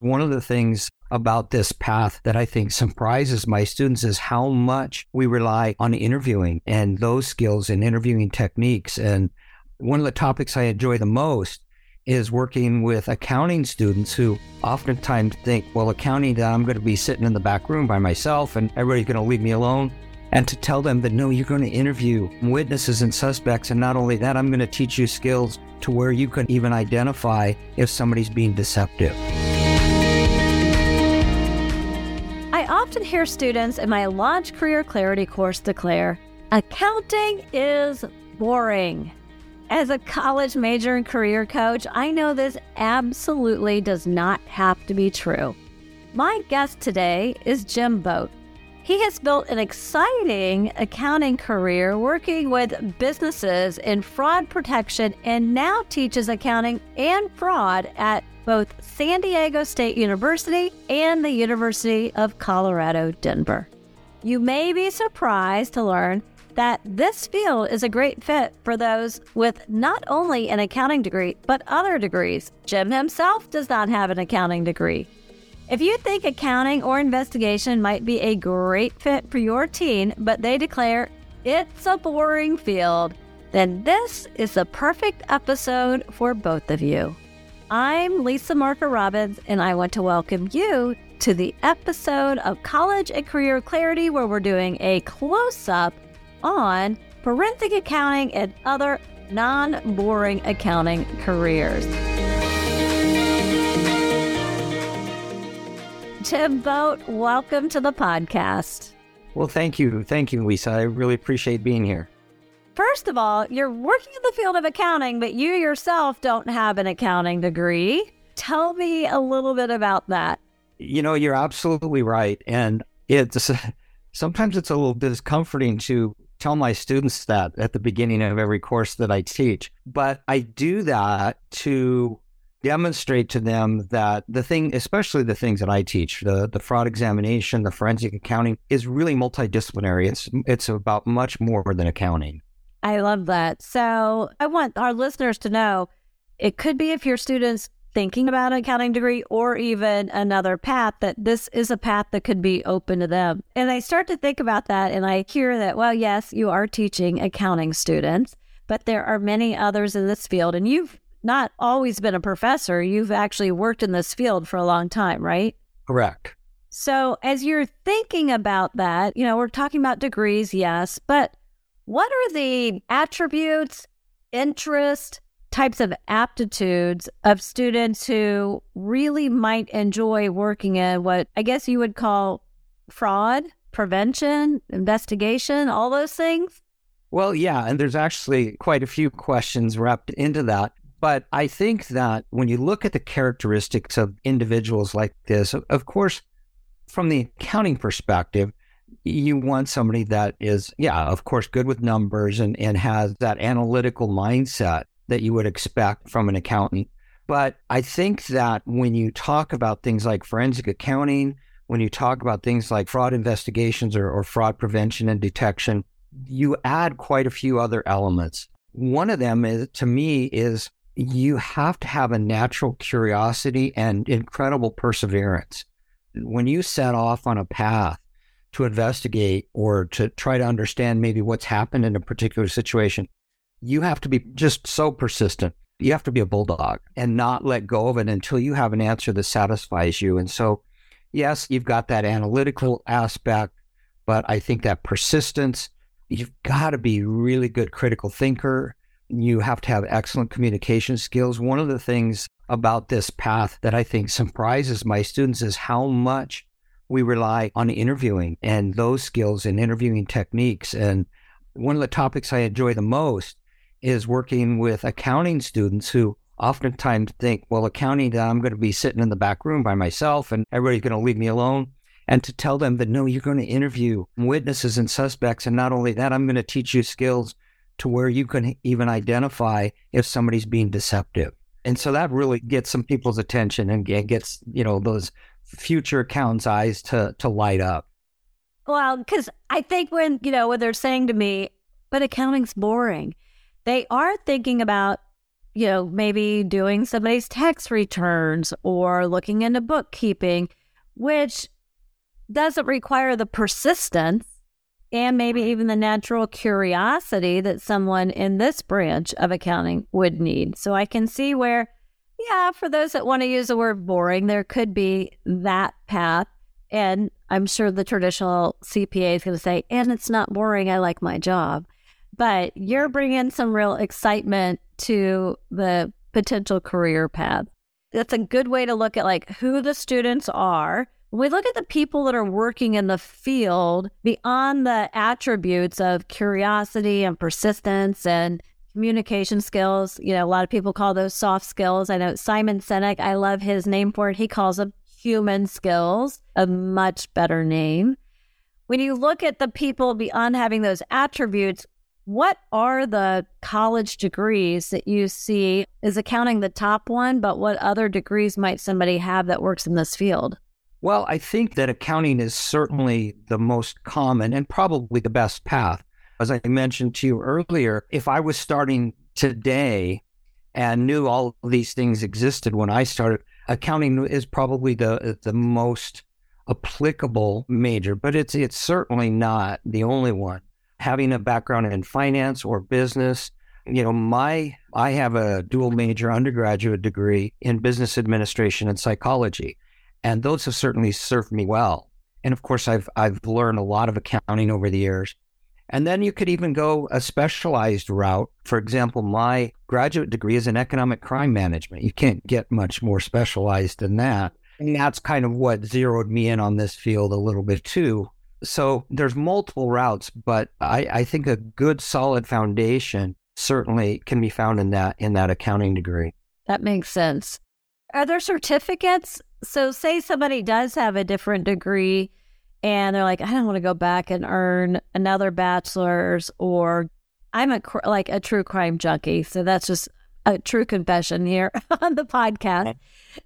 One of the things about this path that I think surprises my students is how much we rely on interviewing and those skills and interviewing techniques. And one of the topics I enjoy the most is working with accounting students who oftentimes think, well, accounting, I'm going to be sitting in the back room by myself and everybody's going to leave me alone. And to tell them that no, you're going to interview witnesses and suspects. And not only that, I'm going to teach you skills to where you can even identify if somebody's being deceptive. I often hear students in my Launch Career Clarity course declare, accounting is boring. As a college major and career coach, I know this absolutely does not have to be true. My guest today is Jim Vogt. He has built an exciting accounting career working with businesses in fraud protection and now teaches accounting and fraud at both San Diego State University and the University of Colorado, Denver. You may be surprised to learn that this field is a great fit for those with not only an accounting degree, but other degrees. Jim himself does not have an accounting degree. If you think accounting or investigation might be a great fit for your teen, but they declare it's a boring field, then this is the perfect episode for both of you. I'm Lisa Marker Robbins, and I want to welcome you to the episode of College and Career Clarity, where we're doing a close up on forensic accounting and other non boring accounting careers. Tim Vogt, welcome to the podcast. Well, thank you. Thank you, Lisa. I really appreciate being here. First of all, you're working in the field of accounting, but you yourself don't have an accounting degree. Tell me a little bit about that. You know, you're absolutely right. And it's sometimes it's a little discomforting to tell my students that at the beginning of every course that I teach. But I do that to demonstrate to them that the thing, especially the things that I teach, the, the fraud examination, the forensic accounting, is really multidisciplinary. It's it's about much more than accounting. I love that. So I want our listeners to know it could be if your students thinking about an accounting degree or even another path that this is a path that could be open to them. And I start to think about that and I hear that, well, yes, you are teaching accounting students, but there are many others in this field. And you've not always been a professor, you've actually worked in this field for a long time, right? Correct. So as you're thinking about that, you know, we're talking about degrees, yes, but what are the attributes, interest, types of aptitudes of students who really might enjoy working in what I guess you would call fraud, prevention, investigation, all those things? Well, yeah, and there's actually quite a few questions wrapped into that. But I think that when you look at the characteristics of individuals like this, of course, from the accounting perspective, you want somebody that is, yeah, of course, good with numbers and, and has that analytical mindset that you would expect from an accountant. But I think that when you talk about things like forensic accounting, when you talk about things like fraud investigations or, or fraud prevention and detection, you add quite a few other elements. One of them is, to me, is you have to have a natural curiosity and incredible perseverance. When you set off on a path to investigate or to try to understand maybe what's happened in a particular situation, you have to be just so persistent. You have to be a bulldog and not let go of it until you have an answer that satisfies you. And so, yes, you've got that analytical aspect, but I think that persistence, you've got to be really good critical thinker. You have to have excellent communication skills. One of the things about this path that I think surprises my students is how much we rely on interviewing and those skills and interviewing techniques. And one of the topics I enjoy the most is working with accounting students who oftentimes think, well, accounting, I'm going to be sitting in the back room by myself and everybody's going to leave me alone. And to tell them that, no, you're going to interview witnesses and suspects. And not only that, I'm going to teach you skills to where you can even identify if somebody's being deceptive. And so that really gets some people's attention and gets, you know, those future accountants' eyes to, to light up. Well, because I think when, you know, when they're saying to me, but accounting's boring, they are thinking about you know, maybe doing somebody's tax returns or looking into bookkeeping, which doesn't require the persistence and maybe even the natural curiosity that someone in this branch of accounting would need. So I can see where, yeah, for those that want to use the word boring, there could be that path. And I'm sure the traditional CPA is going to say, and it's not boring. I like my job. But you're bringing some real excitement to the potential career path. That's a good way to look at like who the students are when we look at the people that are working in the field, beyond the attributes of curiosity and persistence and communication skills, you know, a lot of people call those soft skills. I know Simon Sinek, I love his name for it. He calls them human skills, a much better name. When you look at the people beyond having those attributes, what are the college degrees that you see? Is accounting the top one, but what other degrees might somebody have that works in this field? Well, I think that accounting is certainly the most common and probably the best path. As I mentioned to you earlier, if I was starting today and knew all of these things existed when I started, accounting is probably the the most applicable major, but it's it's certainly not the only one. Having a background in finance or business, you know, my I have a dual major undergraduate degree in business administration and psychology. And those have certainly served me well. And of course, I've, I've learned a lot of accounting over the years. And then you could even go a specialized route. For example, my graduate degree is in economic crime management. You can't get much more specialized than that. And that's kind of what zeroed me in on this field a little bit too. So there's multiple routes, but I, I think a good solid foundation certainly can be found in that in that accounting degree. That makes sense. Are there certificates so say somebody does have a different degree and they're like, I don't want to go back and earn another bachelor's, or I'm a like a true crime junkie. So that's just a true confession here on the podcast.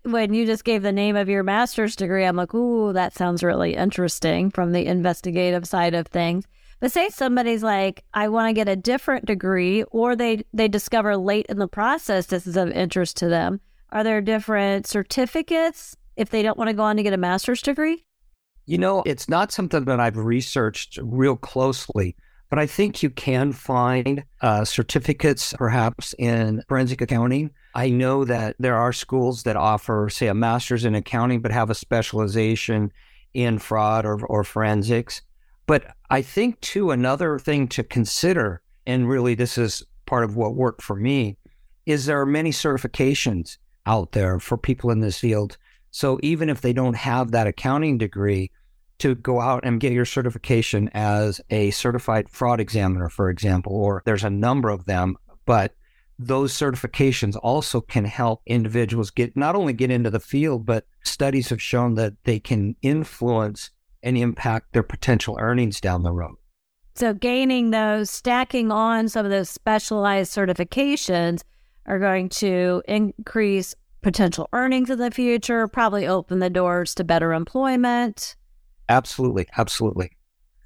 When you just gave the name of your master's degree, I'm like, ooh, that sounds really interesting from the investigative side of things. But say somebody's like, I want to get a different degree, or they they discover late in the process this is of interest to them. Are there different certificates if they don't want to go on to get a master's degree? You know, it's not something that I've researched real closely, but I think you can find uh, certificates perhaps in forensic accounting. I know that there are schools that offer, say, a master's in accounting, but have a specialization in fraud or, or forensics. But I think, too, another thing to consider, and really this is part of what worked for me, is there are many certifications out there for people in this field so even if they don't have that accounting degree, to go out and get your certification as a certified fraud examiner, for example, or there's a number of them, but those certifications also can help individuals get not only get into the field, but studies have shown that they can influence and impact their potential earnings down the road. So, gaining those, stacking on some of those specialized certifications are going to increase potential earnings in the future, probably open the doors to better employment. Absolutely. Absolutely.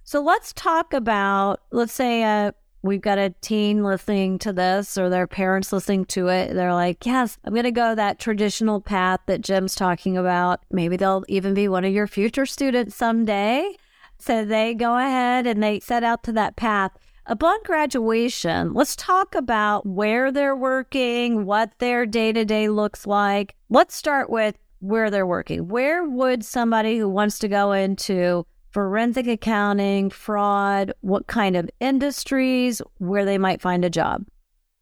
So let's talk about, let's say uh, we've got a teen listening to this or their parents listening to it. They're like, yes, I'm going to go that traditional path that Jim's talking about. Maybe they'll even be one of your future students someday. So they go ahead and they set out to that path. Upon graduation, let's talk about where they're working, what their day to day looks like. Let's start with where they're working. Where would somebody who wants to go into forensic accounting, fraud, what kind of industries, where they might find a job?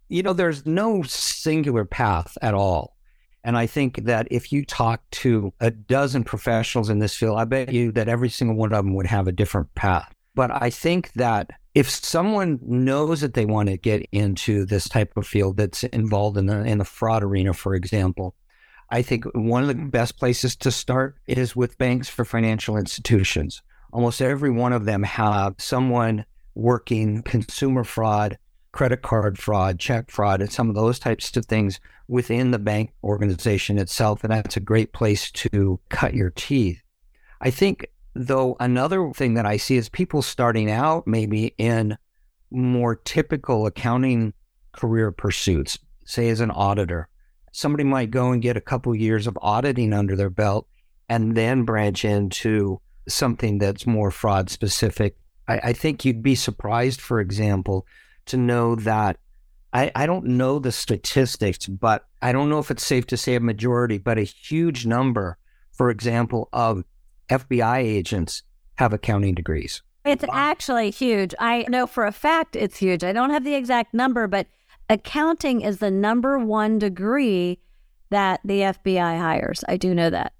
You know, there's no singular path at all. And I think that if you talk to a dozen professionals in this field, I bet you that every single one of them would have a different path. But I think that if someone knows that they want to get into this type of field that's involved in the in the fraud arena, for example, I think one of the best places to start is with banks for financial institutions. Almost every one of them have someone working consumer fraud, credit card fraud, check fraud, and some of those types of things within the bank organization itself. And that's a great place to cut your teeth. I think Though another thing that I see is people starting out maybe in more typical accounting career pursuits. say as an auditor. Somebody might go and get a couple years of auditing under their belt and then branch into something that's more fraud specific. I, I think you'd be surprised, for example, to know that I, I don't know the statistics, but I don't know if it's safe to say a majority, but a huge number, for example, of FBI agents have accounting degrees. It's actually huge. I know for a fact it's huge. I don't have the exact number, but accounting is the number one degree that the FBI hires. I do know that.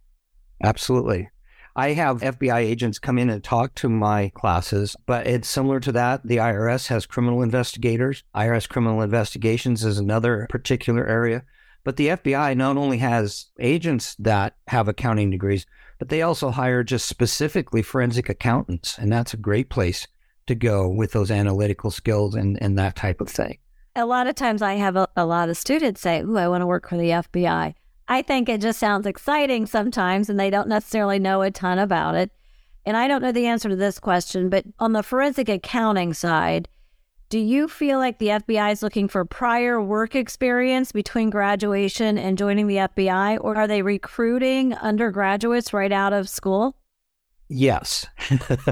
Absolutely. I have FBI agents come in and talk to my classes, but it's similar to that. The IRS has criminal investigators. IRS criminal investigations is another particular area. But the FBI not only has agents that have accounting degrees, but they also hire just specifically forensic accountants. And that's a great place to go with those analytical skills and, and that type of thing. A lot of times I have a, a lot of students say, Ooh, I want to work for the FBI. I think it just sounds exciting sometimes, and they don't necessarily know a ton about it. And I don't know the answer to this question, but on the forensic accounting side, do you feel like the FBI is looking for prior work experience between graduation and joining the FBI, or are they recruiting undergraduates right out of school? Yes.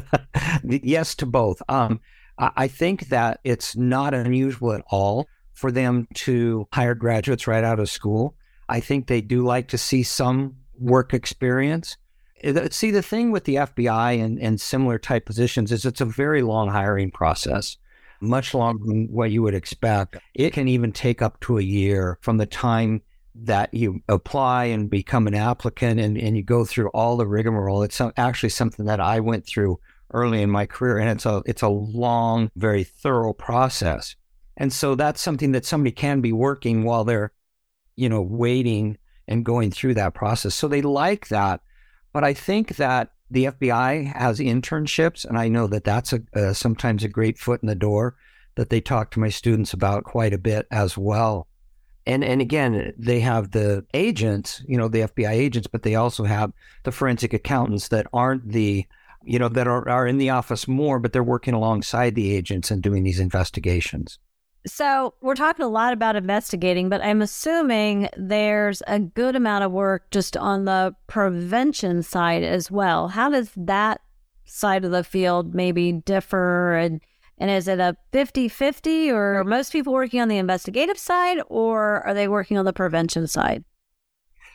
yes to both. Um, I think that it's not unusual at all for them to hire graduates right out of school. I think they do like to see some work experience. Eh, see, the thing with the FBI and, and similar type positions is it's a very long hiring process, much longer than what you would expect. It can even take up to a year from the time that you apply and become an applicant and, and you go through all the rigmarole. It's actually something that I went through early in my career, and it's a it's a long, very thorough process. And so that's something that somebody can be working while they're you know, waiting and going through that process. So they like that. But I think that the FBI has internships, and I know that that's a, sometimes a great foot in the door that they talk to my students about quite a bit as well. And and again, they have the agents, you know, the FBI agents, but they also have the forensic accountants that aren't the, you know, that are, are in the office more, but they're working alongside the agents and doing these investigations. So, we're talking a lot about investigating, but I'm assuming there's a good amount of work just on the prevention side as well. How does that side of the field maybe differ? And, and is it a 50 50 or most people working on the investigative side or are they working on the prevention side?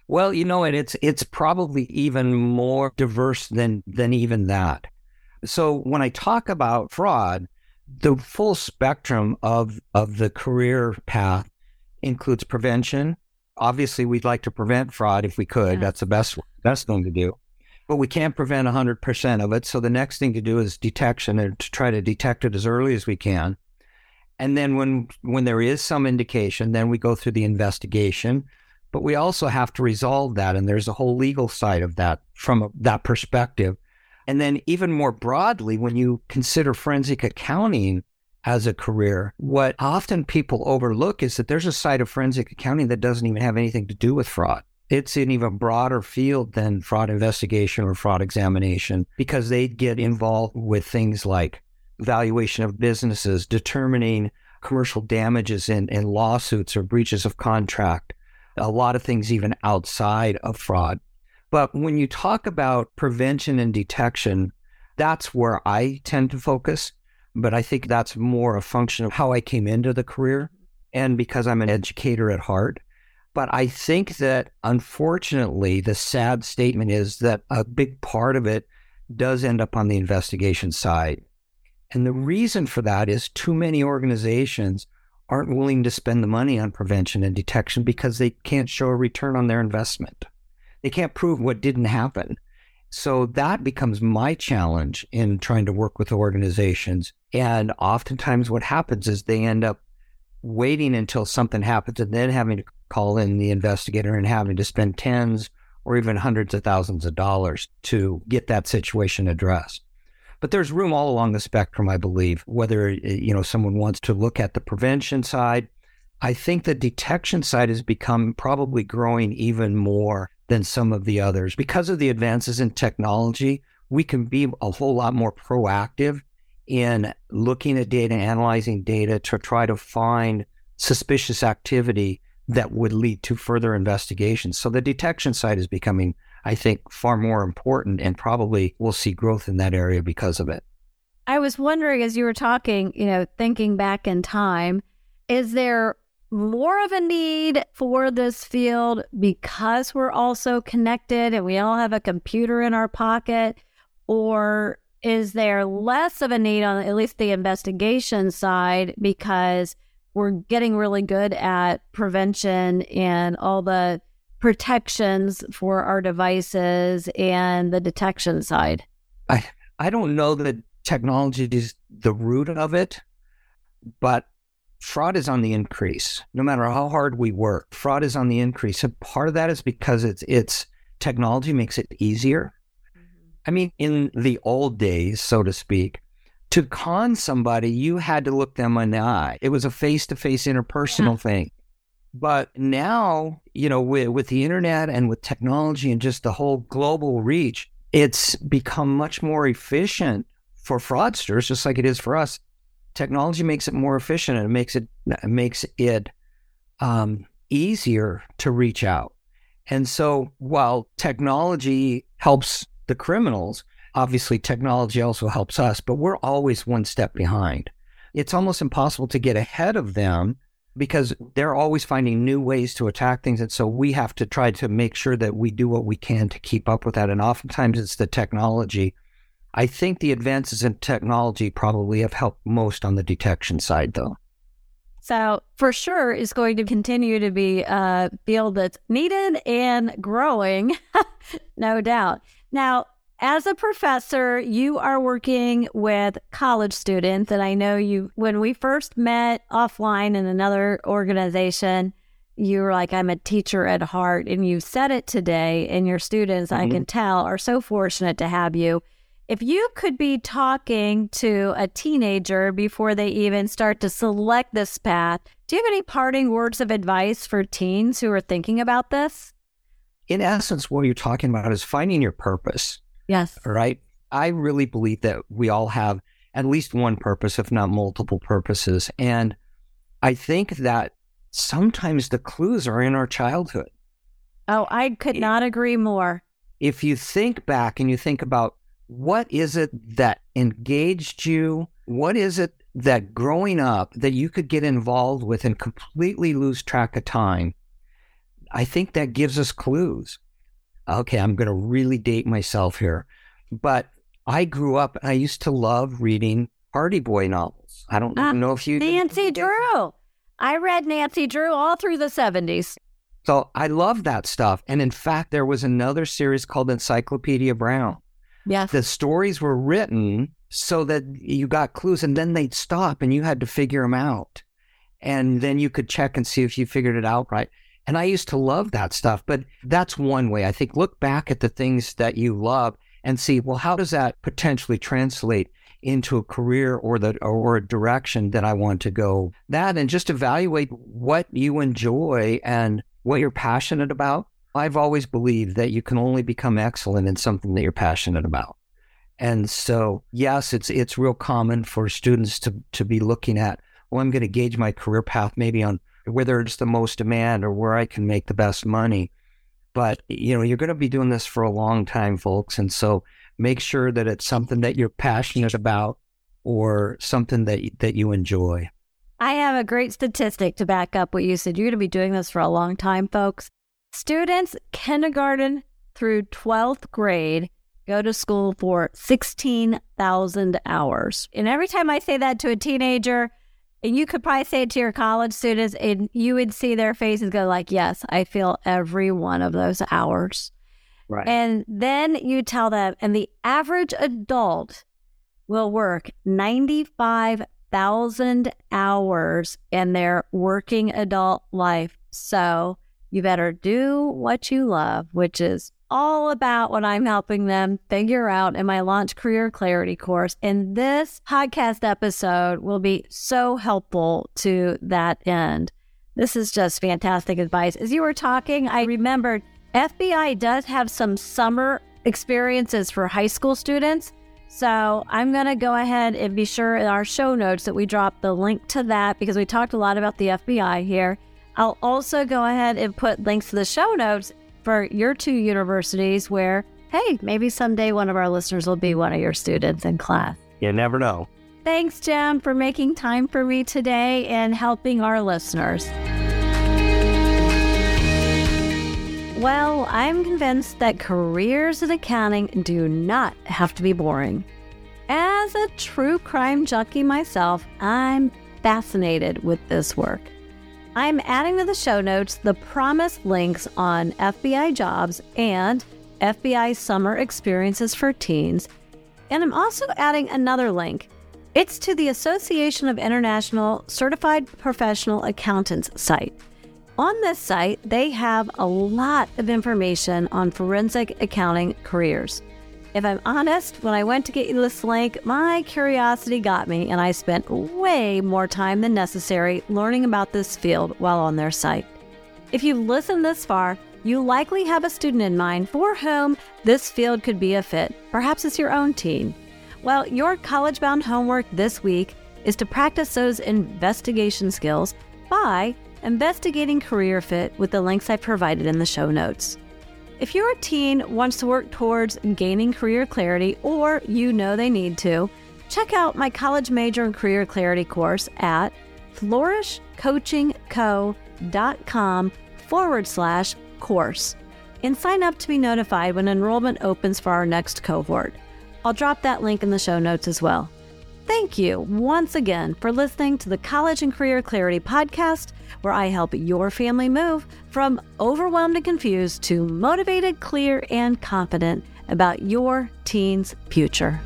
Well, you know and it's it's probably even more diverse than than even that. So when I talk about fraud, the full spectrum of of the career path includes prevention. Obviously, we'd like to prevent fraud if we could. Yeah. That's the best best thing to do. But we can't prevent 100% of it. So the next thing to do is detection and to try to detect it as early as we can. And then when when there is some indication, then we go through the investigation. But we also have to resolve that, and there's a whole legal side of that from a, that perspective. And then, even more broadly, when you consider forensic accounting as a career, what often people overlook is that there's a side of forensic accounting that doesn't even have anything to do with fraud. It's an even broader field than fraud investigation or fraud examination because they get involved with things like valuation of businesses, determining commercial damages in, in lawsuits or breaches of contract, a lot of things even outside of fraud. But when you talk about prevention and detection, that's where I tend to focus. But I think that's more a function of how I came into the career and because I'm an educator at heart. But I think that unfortunately, the sad statement is that a big part of it does end up on the investigation side. And the reason for that is too many organizations aren't willing to spend the money on prevention and detection because they can't show a return on their investment. They can't prove what didn't happen. So that becomes my challenge in trying to work with organizations. And oftentimes, what happens is they end up waiting until something happens and then having to call in the investigator and having to spend tens or even hundreds of thousands of dollars to get that situation addressed. But there's room all along the spectrum, I believe, whether eh, you know someone wants to look at the prevention side. I think the detection side has become probably growing even more than some of the others. Because of the advances in technology, we can be a whole lot more proactive in looking at data, analyzing data to try to find suspicious activity that would lead to further investigations. So the detection side is becoming, I think, far more important and probably we'll see growth in that area because of it. I was wondering as you were talking, you know, thinking back in time, is there more of a need for this field because we're all so connected and we all have a computer in our pocket? Or is there less of a need on at least the investigation side because we're getting really good at prevention and all the protections for our devices and the detection side? I, I don't know that technology is the root of it, but fraud is on the increase. No matter how hard we work, fraud is on the increase. And part of that is because it's it's technology makes it easier. Mm-hmm. I mean, in the old days, so to speak, to con somebody, you had to look them in the eye. It was a face to face interpersonal yeah. thing. But now, you know, with, with the internet and with technology and just the whole global reach, it's become much more efficient for fraudsters, just like it is for us. Technology makes it more efficient and it makes it it makes it um, easier to reach out. And so, while technology helps the criminals, obviously technology also helps us, but we're always one step behind. It's almost impossible to get ahead of them because mm-hmm. they're always finding new ways to attack things. And so we have to try to make sure that we do what we can to keep up with that. And oftentimes it's the technology I think the advances in technology probably have helped most on the detection side, though. So, for sure, is going to continue to be a field that's needed and growing, no doubt. Now, as a professor, you are working with college students. And I know you, when we first met offline in another organization, you were like, I'm a teacher at heart. And you said it today. And your students, mm-hmm. I can tell, are so fortunate to have you. If you could be talking to a teenager before they even start to select this path, do you have any parting words of advice for teens who are thinking about this? In essence, what you're talking about is finding your purpose. Yes. Right. I really believe that we all have at least one purpose, if not multiple purposes. And I think that sometimes the clues are in our childhood. Oh, I could not agree more. If you think back and you think about what is it that engaged you? What is it that growing up that you could get involved with and completely lose track of time? I think that gives us clues. Okay, I'm going to really date myself here. But I grew up and I used to love reading Hardy Boy novels. I don't uh, know if you Nancy Drew. I read Nancy Drew all through the 70s. So I love that stuff. And in fact, there was another series called Encyclopedia Brown Yes. The stories were written so that you got clues and then they'd stop and you had to figure them out. And then you could check and see if you figured it out right. And I used to love that stuff, but that's one way. I think look back at the things that you love and see, well, how does that potentially translate into a career or the or a direction that I want to go? That and just evaluate what you enjoy and what you're passionate about I've always believed that you can only become excellent in something that you're passionate about. And so, yes, it's it's real common for students to to be looking at, well, I'm going to gauge my career path maybe on whether it's the most demand or where I can make the best money. But you know, you're going to be doing this for a long time, folks, and so make sure that it's something that you're passionate about or something that that you enjoy. I have a great statistic to back up what you said. You're going to be doing this for a long time, folks. Students kindergarten through 12th grade go to school for 16,000 hours. And every time I say that to a teenager, and you could probably say it to your college students, and you would see their faces go like, "Yes, I feel every one of those hours." Right. And then you tell them, and the average adult will work 95,000 hours in their working adult life. So you better do what you love, which is all about what I'm helping them figure out in my Launch Career Clarity course. And this podcast episode will be so helpful to that end. This is just fantastic advice. As you were talking, I remembered FBI does have some summer experiences for high school students. So I'm going to go ahead and be sure in our show notes that we drop the link to that because we talked a lot about the FBI here. I'll also go ahead and put links to the show notes for your two universities where, hey, maybe someday one of our listeners will be one of your students in class. You never know. Thanks, Jim, for making time for me today and helping our listeners. Well, I'm convinced that careers in accounting do not have to be boring. As a true crime junkie myself, I'm fascinated with this work. I'm adding to the show notes the promised links on FBI jobs and FBI summer experiences for teens. And I'm also adding another link. It's to the Association of International Certified Professional Accountants site. On this site, they have a lot of information on forensic accounting careers. If I'm honest, when I went to get you this link, my curiosity got me, and I spent way more time than necessary learning about this field while on their site. If you've listened this far, you likely have a student in mind for whom this field could be a fit. Perhaps it's your own teen. Well, your college bound homework this week is to practice those investigation skills by investigating career fit with the links I provided in the show notes. If your teen wants to work towards gaining career clarity or you know they need to, check out my college major and career clarity course at flourishcoachingco.com forward slash course and sign up to be notified when enrollment opens for our next cohort. I'll drop that link in the show notes as well. Thank you once again for listening to the College and Career Clarity podcast, where I help your family move from overwhelmed and confused to motivated, clear, and confident about your teen's future.